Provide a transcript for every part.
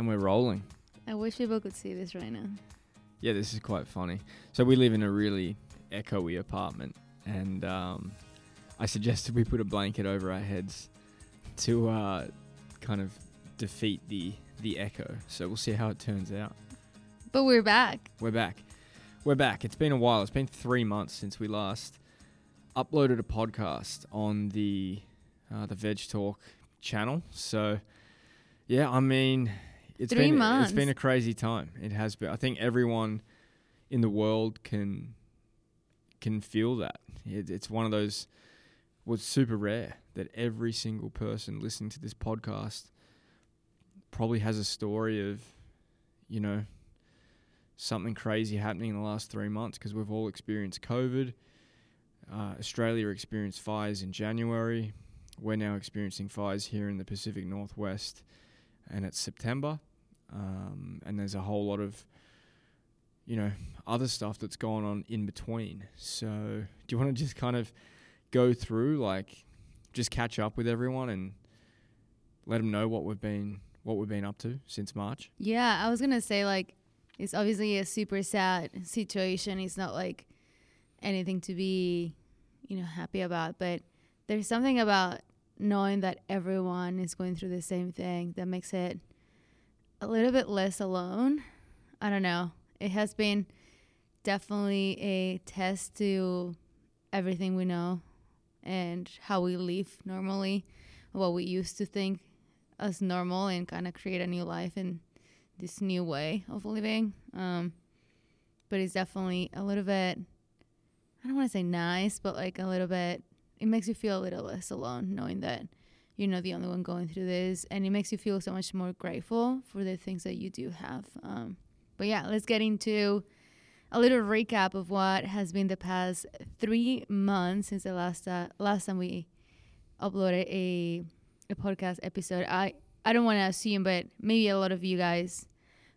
And we're rolling. I wish people could see this right now. Yeah, this is quite funny. So we live in a really echoey apartment, and um, I suggested we put a blanket over our heads to uh, kind of defeat the the echo. So we'll see how it turns out. But we're back. We're back. We're back. It's been a while. It's been three months since we last uploaded a podcast on the uh, the Veg Talk channel. So yeah, I mean, it's Three been months. it's been a crazy time. It has been. I think everyone in the world can can feel that. It, it's one of those. Was super rare that every single person listening to this podcast probably has a story of, you know, something crazy happening in the last three months because we've all experienced COVID. Uh, Australia experienced fires in January. We're now experiencing fires here in the Pacific Northwest, and it's September. Um, and there's a whole lot of, you know, other stuff that's going on in between. So, do you want to just kind of go through, like, just catch up with everyone and let them know what we've been what we've been up to since March? Yeah, I was gonna say like it's obviously a super sad situation. It's not like anything to be, you know, happy about. But there's something about knowing that everyone is going through the same thing that makes it a little bit less alone. I don't know. It has been definitely a test to everything we know and how we live normally, what we used to think as normal, and kind of create a new life in this new way of living. Um, but it's definitely a little bit, I don't want to say nice, but like a little bit, it makes you feel a little less alone knowing that you're not the only one going through this. And it makes you feel so much more grateful for the things that you do have. Um, but yeah, let's get into a little recap of what has been the past three months since the last uh, last time we uploaded a a podcast episode. I I don't want to assume, but maybe a lot of you guys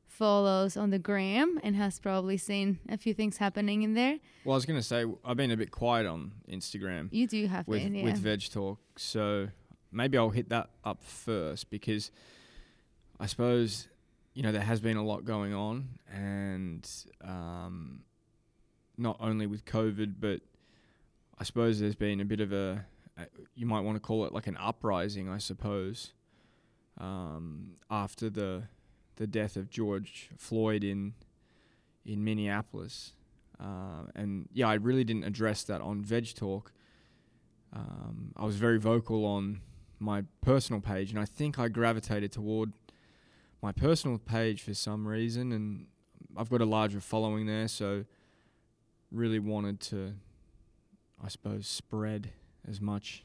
follows on the gram and has probably seen a few things happening in there. Well, I was going to say I've been a bit quiet on Instagram. You do have with been, yeah. with Veg Talk. So maybe I'll hit that up first because I suppose you know there has been a lot going on, and um, not only with COVID, but I suppose there's been a bit of a, you might want to call it like an uprising, I suppose, um, after the the death of George Floyd in in Minneapolis. Uh, and yeah, I really didn't address that on VedgeTalk. Um, I was very vocal on my personal page, and I think I gravitated toward my personal page for some reason. And I've got a larger following there, so really wanted to, I suppose, spread as much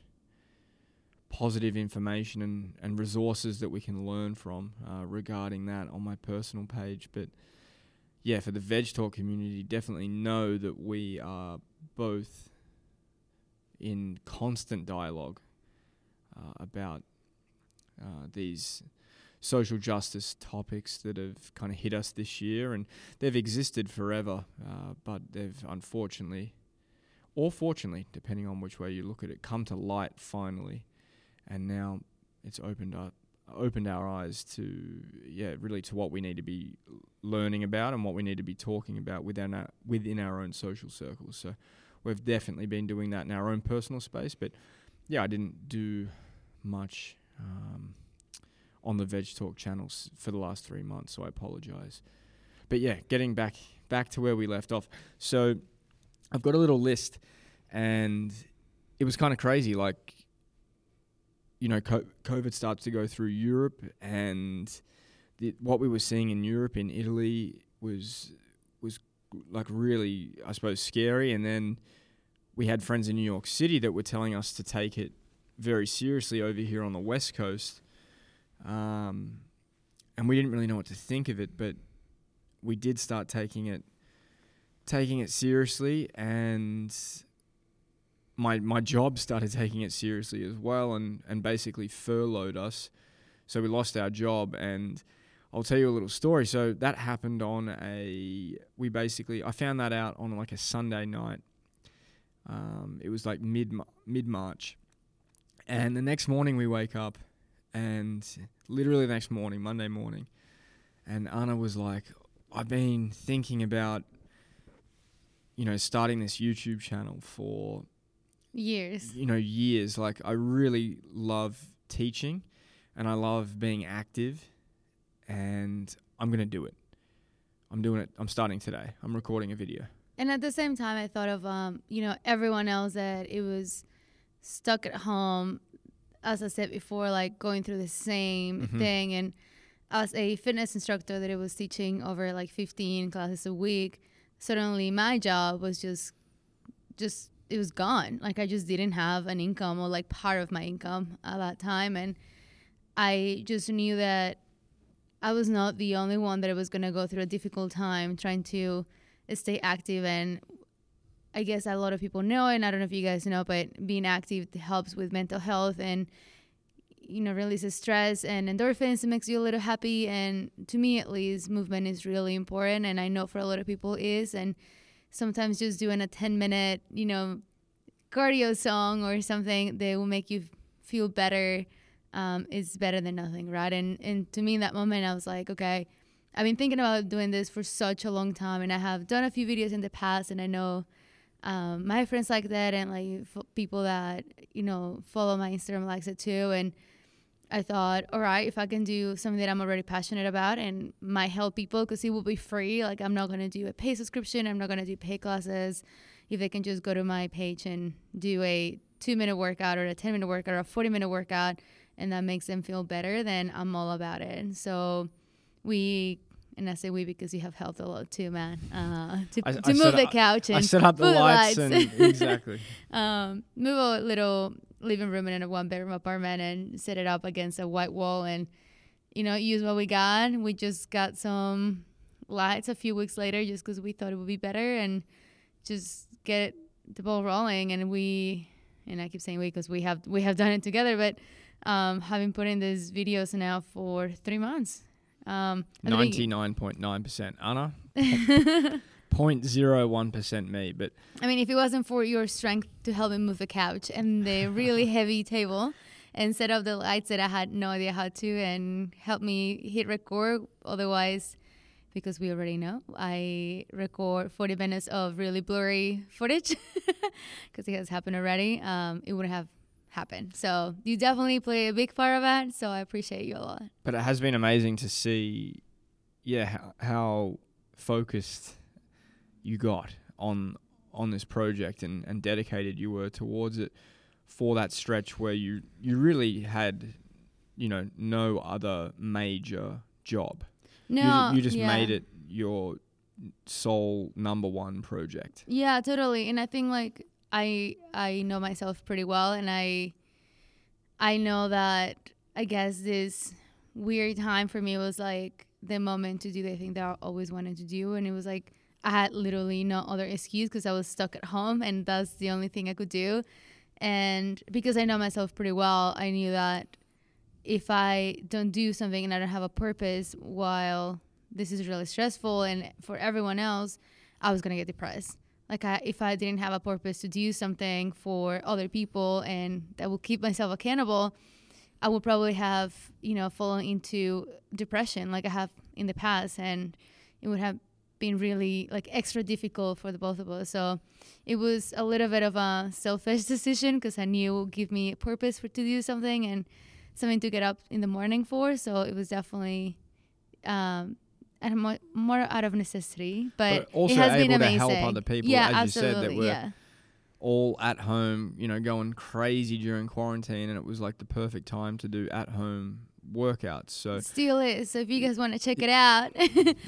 positive information and, and resources that we can learn from uh, regarding that on my personal page. But yeah, for the VedgeTalk community, definitely know that we are both in constant dialogue uh, about uh, these social justice topics that have kind of hit us this year, and they've existed forever, uh, but they've unfortunately, or fortunately, depending on which way you look at it, come to light finally, and now it's opened up opened our eyes to yeah really to what we need to be learning about and what we need to be talking about within our within our own social circles. So we've definitely been doing that in our own personal space but yeah I didn't do much um, on the VedgeTalk channels for the last three months so I apologize but yeah getting back back to where we left off so I've got a little list and it was kind of crazy like you know, co- COVID starts to go through Europe, and the, what we were seeing in Europe, in Italy, was was like really, I suppose, scary. And then we had friends in New York City that were telling us to take it very seriously over here on the West Coast, um, and we didn't really know what to think of it, but we did start taking it taking it seriously and my my job started taking it seriously as well and and basically furloughed us. So we lost our job and I'll tell you a little story. So that happened on a we basically I found that out on like a Sunday night. Um, it was like mid mid March and the next morning we wake up and literally the next morning Monday morning and Ana was like, "I've been thinking about, you know, starting this YouTube channel for Years. you know years. Like I really love teaching, and I love being active, and I'm gonna do it. I'm doing it. I'm starting today. I'm recording a video. And at the same time, I thought of um, you know everyone else that it was stuck at home, as I said before, like going through the same Mhm. thing. And as a fitness instructor that I was teaching over like 15 classes a week, suddenly my job was just, just it was gone. Like I just didn't have an income or like part of my income at that time, and I just knew that I was not the only one that was gonna go through a difficult time trying to stay active and I guess a lot of people know and I don't know if you guys know but being active helps with mental health and you know releases stress and endorphins. It makes you a little happy and to me at least movement is really important and I know for a lot of people is and sometimes just doing a 10 minute you know cardio song or something that will make you feel better um, is better than nothing right? And and to me in that moment I was like okay I've been thinking about doing this for such a long time, and I have done a few videos in the past, and I know um, my friends like that, and like f- people that you know follow my Instagram likes it too. And I thought, all right, if I can do something that I'm already passionate about and might help people, because it will be free. Like I'm not gonna do a pay subscription, I'm not gonna do pay classes. If they can just go to my page and do a two minute workout or a 10 minute workout or a 40 minute workout, and that makes them feel better, then I'm all about it. So we and I say we because you have helped a lot too, man. Uh, to I- to I move the up- couch and I set up the put lights, and exactly. um, move a little living room in a one bedroom apartment and set it up against a white wall and you know use what we got. We just got some lights a few weeks later just because we thought it would be better and just get the ball rolling. And we and I keep saying we because we have we have done it together, but um, having put in these videos now for three months. Um, at the begin- Ninety nine point nine percent Ana. 0.01 percent me, but I mean, if it wasn't for your strength to help me move the couch and the really heavy table and set up the lights that I had no idea how to and help me hit record, otherwise, because we already know, I record 40 minutes of really blurry footage because it has happened already. Um, it wouldn't have happened. So you definitely play a big part of that. So I appreciate you a lot. but it has been amazing to see, yeah, how, how focused you got on on this project and, and dedicated you were towards it for that stretch where you you really had, you know, no other major job. You No, you, just yeah. made it your sole number one project. Yeah, totally. And I think like I I know myself pretty well and I I know that I guess this weird time for me was like the moment to do the thing that I always wanted to do and it was like I had literally no other excuse because I was stuck at home and that's the only thing I could do. And because I know myself pretty well, I knew that if I don't do something and I don't have a purpose while this is really stressful and for everyone else, I was gonna get depressed. Like I, if I didn't have a purpose to do something for other people and that will keep myself accountable, I would probably have you know fallen into depression like I have in the past, and it would have been really like extra difficult for the both of us. So it was a little bit of a selfish decision because I knew it would give me a purpose for to do something and something to get up in the morning for. So it was definitely um, and mo- more out of necessity, but, But also it has been able to amazing. help other people, yeah, as you said, that absolutely, were yeah. all at home, you know, going crazy during quarantine, and it was like the perfect time to do at home workouts. So Still is. So if you guys want to check it out,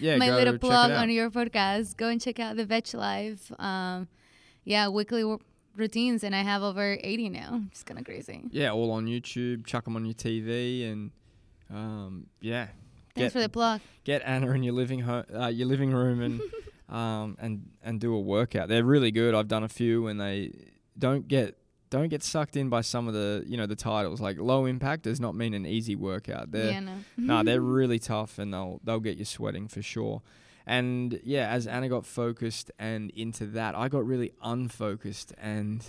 yeah, my little check plug it out. on your podcast, go and check out the Veg Life. Um, yeah, weekly w- routines, and I have over 80 now. It's kind of crazy. yeah, all on YouTube. Chuck them on your TV, and um, yeah, Thanks Get- for the plug. get Ana in your living ho- uh, your living room and um and and do a workout. They're really good. I've done a few, and they don't get don't get sucked in by some of the you know the titles like low impact does not mean an easy workout. They're yeah, no. no, they're really tough and they'll they'll get you sweating for sure. And yeah, as Ana got focused and into that, I got really unfocused and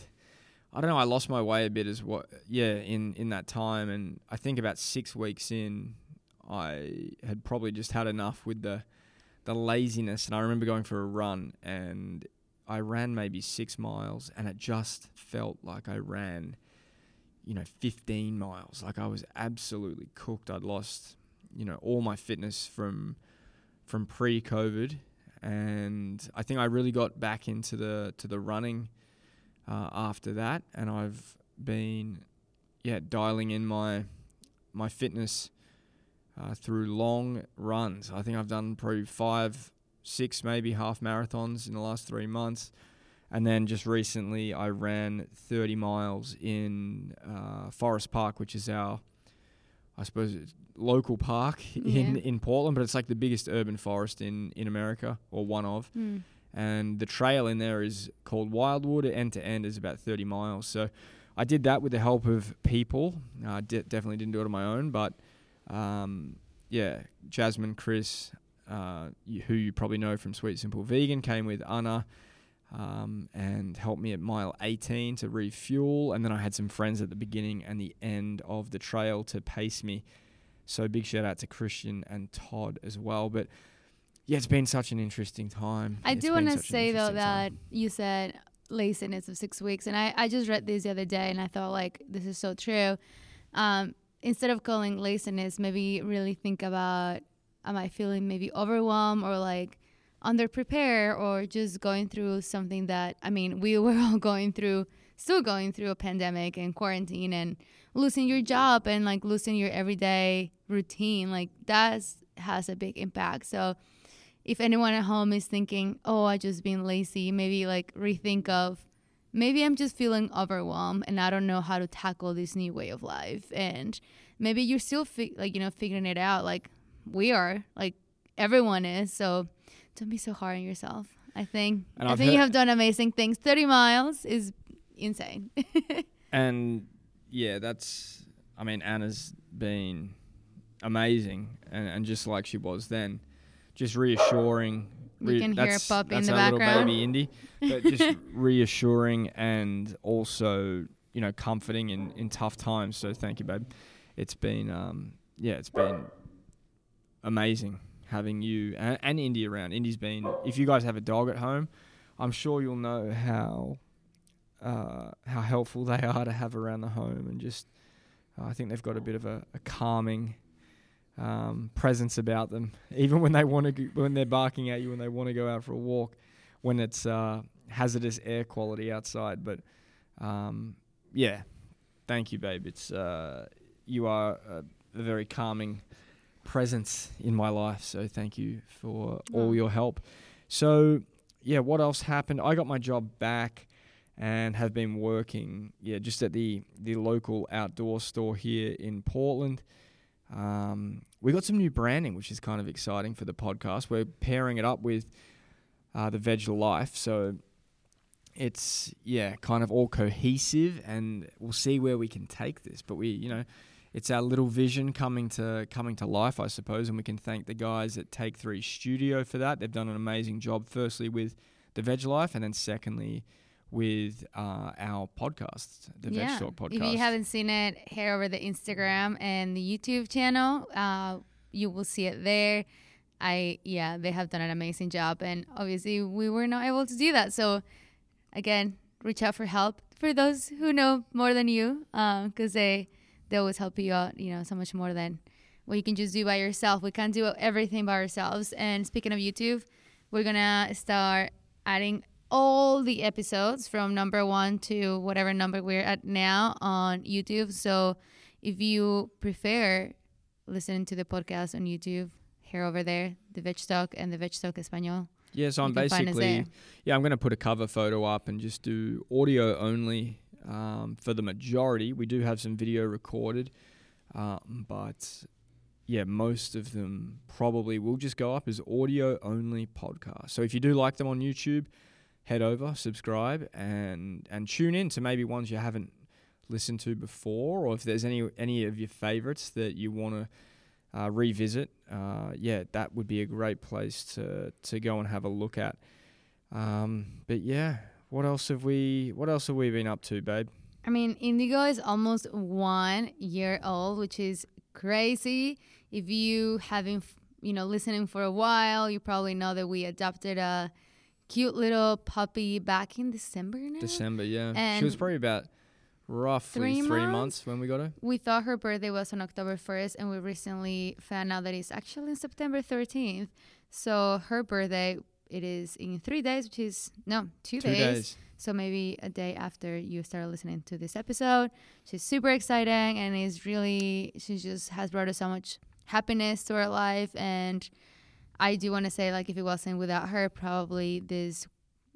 I don't know, I lost my way a bit as what yeah, in in that time and I think about 6 weeks in I had probably just had enough with the the laziness. And I remember going for a run, and I ran maybe six miles, and it just felt like I ran, you know, 15 miles. Like I was absolutely cooked. I'd lost, you know, all my fitness from from pre-COVID, and I think I really got back into the to the running uh, after that, and I've been, yeah, dialing in my my fitness uh, through long runs. I think I've done probably five, six, maybe half marathons in the last three months. And then just recently, I ran 30 miles in uh, Forest Park, which is our, I suppose, local park in, Yeah. in Portland, but it's like the biggest urban forest in, in America, or one of. Mm. And the trail in there is called Wildwood. End to end is about 30 miles. So I did that with the help of people. I de- definitely didn't do it on my own, but um, yeah, Jasmine, Chris, uh, who you probably know from Sweet Simple Vegan, came with Ana um, and helped me at mile 18 to refuel. And then I had some friends at the beginning and the end of the trail to pace me. So big shout out to Christian and Todd as well. But yeah, it's been such an interesting time. I It's do want to say though interesting time. that you said laziness of six weeks, and I, I just read this the other day, and I thought like this is so true. Um, instead of calling laziness, maybe really think about am I feeling maybe overwhelmed or like underprepared or just going through something that I mean we were all going through, still going through a pandemic and quarantine and losing your job and like losing your everyday routine like that has a big impact. So if anyone at home is thinking, "Oh, I just been lazy," maybe like rethink of maybe I'm just feeling overwhelmed and I don't know how to tackle this new way of life. And maybe you're still fi- like, you know, figuring it out like we are, like everyone is. So don't be so hard on yourself. I think And I I've think you have done amazing things. 30 miles is insane. And yeah, that's. I mean, Ana's been amazing, and, and just like she was then, just reassuring. You can hear a puppy in the background. Baby Indy, but just reassuring and also you know comforting in in tough times. So thank you, babe. It's been um yeah, it's been amazing having you and, and Indy around. Indy's been. If you guys have a dog at home, I'm sure you'll know how uh, how helpful they are to have around the home, and just uh, I think they've got a bit of a, a calming um, presence about them, even when they want to when they're barking at you when they want to go out for a walk, when it's uh, hazardous air quality outside. But um, yeah, thank you, babe. It's uh, you are a, a very calming presence in my life, so thank you for all Oh. your help. So yeah, what else happened? I got my job back and have been working, yeah, just at the the local outdoor store here in Portland. Um, we got some new branding, which is kind of exciting for the podcast. We're pairing it up with uh, the Veg Life, so it's yeah, kind of all cohesive, and we'll see where we can take this. But we, you know, it's our little vision coming to coming to life, I suppose, and we can thank the guys at Take Three Studio for that. They've done an amazing job. Firstly, with the Veg Life, and then secondly with uh, our podcast, the VedgeTalk podcast. If you haven't seen it, head over the Instagram and the YouTube channel. Uh, you will see it there. I yeah, they have done an amazing job, and obviously we were not able to do that. So again, reach out for help for those who know more than you, because they they always help you out. You know, so much more than what you can just do by yourself. We can't do everything by ourselves. And speaking of YouTube, we're gonna start adding all the episodes from number one to whatever number we're at now on YouTube. So if you prefer listening to the podcast on YouTube, here over there, the VedgeTalk and the VedgeTalk Espanol. Yeah, so I'm You can find us basically yeah, I'm going to put a cover photo up and just do audio only um, for the majority. We do have some video recorded, um, but yeah, most of them probably will just go up as audio only podcast. So if you do like them on YouTube, head over, subscribe, and and tune in to maybe ones you haven't listened to before, or if there's any any of your favorites that you want to uh, revisit, uh, yeah, that would be a great place to to go and have a look at. Um, but yeah, what else have we what else have we been up to, babe? I mean, Indigo is almost one year old, which is crazy. if you haven't, you know, listening for a while, you probably know that we adopted a cute little puppy back in December now. December, yeah. And she was probably about roughly three three, months? months when we got her. We thought her birthday was on October 1st, and we recently found out that it's actually on September 13th. So her birthday, it is in three days, which is no two, Two days. days. So maybe a day after you start listening to this episode. She's super exciting and is really she just has brought us so much happiness to our life and I do want to say like if it wasn't without her probably this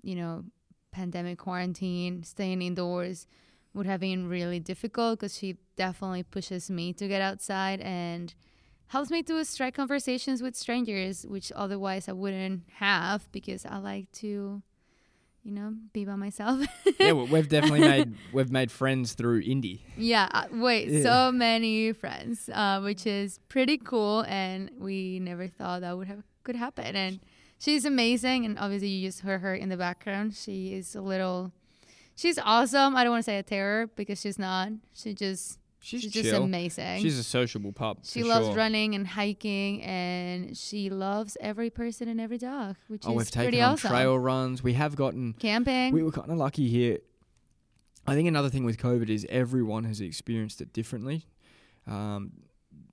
you know pandemic quarantine staying indoors would have been really difficult because she definitely pushes me to get outside and helps me to strike conversations with strangers which otherwise I wouldn't have because I like to you know be by myself yeah, we- we've definitely made we've made friends through Indy. Yeah, uh, wait, Yeah. so many friends, uh, which is pretty cool, and we never thought that would have could happen. And she's amazing, and obviously you just heard her in the background. She is a little, she's awesome. I don't want to say a terror because she's not. She just She's, she's, just amazing. She's a sociable pup. she loves sure. running and hiking, and she loves every person and every dog, which Oh, is we've taken pretty awesome. trail runs. We have gotten Camping. We were kind of lucky here. I think another thing with COVID is everyone has experienced it differently. Um,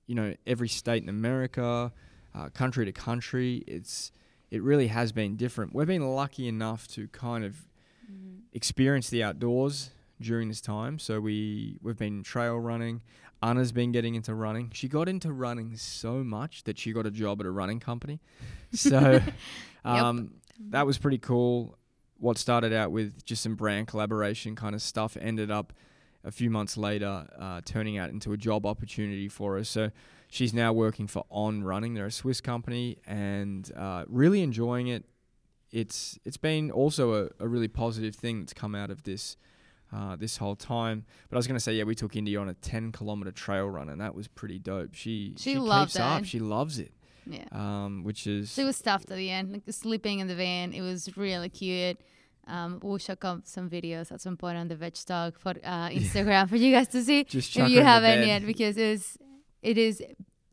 you know, every state in America, uh, country to country, it's it really has been different. We've been lucky enough to kind of Mhm. experience the outdoors during this time. So we we've been trail running. Ana's been getting into running. She got into running so much that she got a job at a running company. So um, that was pretty cool. What started out with just some brand collaboration kind of stuff ended up a few months later uh, turning out into a job opportunity for us. So she's now working for On Running. They're a Swiss company and uh, really enjoying it. It's it's been also a, a really positive thing that's come out of this uh, this whole time. But I was going to say, yeah, we took Indy on a 10 kilometer trail run, and that was pretty dope. She She loved keeps up. it. She loves it, yeah. um, which is She was stuffed at the end, like sleeping in the van. It was really cute. Um, we'll check out some videos at some point on the Veg Talk for uh, Instagram for you guys to see just if you haven't yet because it's it is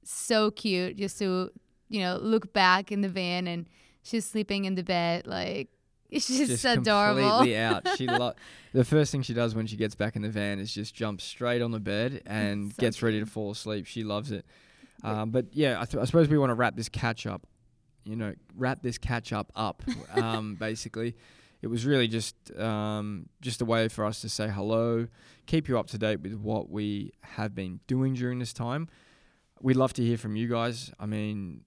so cute just to you know look back in the van and she's sleeping in the bed like it's just, just adorable. completely out. She lo- the first thing she does when she gets back in the van is just jump straight on the bed and So gets ready to fall asleep. She loves it. Um, but yeah, I, th- I suppose we want to wrap this catch up. You know, wrap this catch up up. Um, basically, it was really just um, just a way for us to say hello, keep you up to date with what we have been doing during this time. We'd love to hear from you guys. I mean,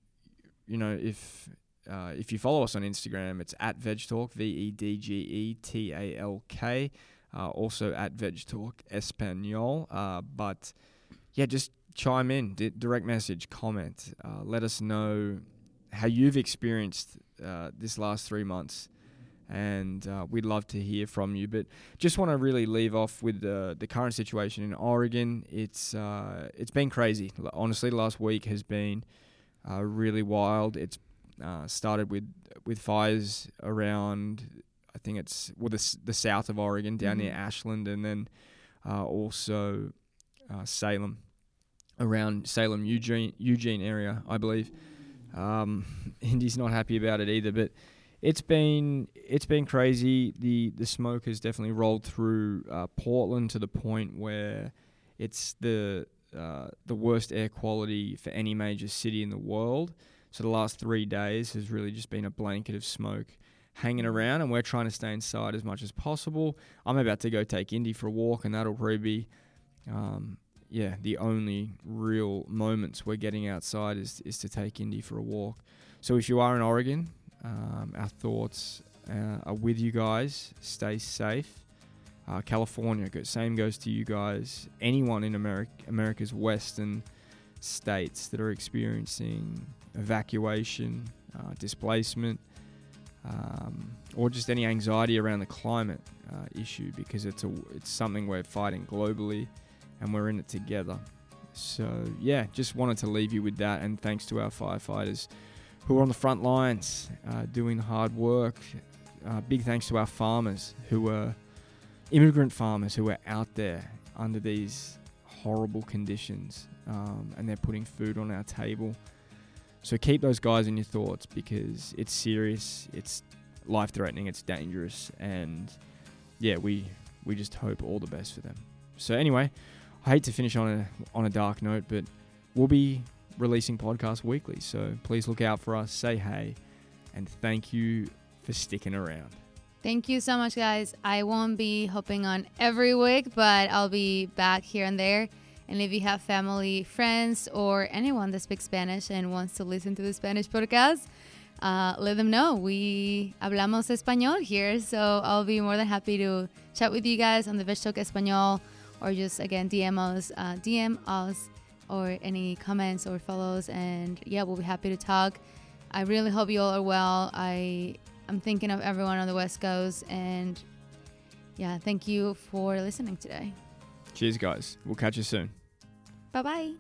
you know, if uh, if you follow us on Instagram, it's at VedgeTalk, V E D G E T A L K. Uh, also at VedgeTalk Espanol. Uh, but yeah, just chime in, di- direct message, comment. Uh, let us know how you've experienced uh, this last three months. And uh, we'd love to hear from you. But just want to really leave off with the, the current situation in Oregon. It's uh, it's been crazy. Honestly, the last week has been uh, really wild. It's uh, started with with fires around. I think it's well the the south of Oregon, down near Mhm. Ashland, and then uh, also uh, Salem, around Salem Eugene Eugene area, I believe. Um, Indy's not happy about it either, but it's been it's been crazy. The the smoke has definitely rolled through uh, Portland to the point where it's the uh, the worst air quality for any major city in the world. So the last three days has really just been a blanket of smoke hanging around, and we're trying to stay inside as much as possible. I'm about to go take Indy for a walk, and that'll probably be, um, yeah, the only real moments we're getting outside is is to take Indy for a walk. So if you are in Oregon, um, our thoughts uh, are with you guys. Stay safe. Uh, California, same goes to you guys. Anyone in America, America's western states that are experiencing evacuation, uh, displacement, um, or just any anxiety around the climate uh, issue, because it's a it's something we're fighting globally, and we're in it together. So yeah, just wanted to leave you with that, and thanks to our firefighters who are on the front lines uh, doing hard work. Uh, big thanks to our farmers who are immigrant farmers who are out there under these horrible conditions, um, and they're putting food on our table. So keep those guys in your thoughts because it's serious, it's life threatening, it's dangerous, and yeah, we we just hope all the best for them. So anyway, I hate to finish on a on a dark note, but we'll be releasing podcasts weekly. So please look out for us. Say hey, and thank you for sticking around. Thank you so much, guys. I won't be hopping on every week, but I'll be back here and there. And if you have family, friends, or anyone that speaks Spanish and wants to listen to the Spanish podcast, uh, let them know. We hablamos español here, so I'll be more than happy to chat with you guys on the Veg Español, or just again DM us, uh, DM us, or any comments or follows, and yeah, we'll be happy to talk. I really hope you all are well. I I'm thinking of everyone on the West Coast, and yeah, thank you for listening today. Cheers, guys. We'll catch you soon. Bye bye.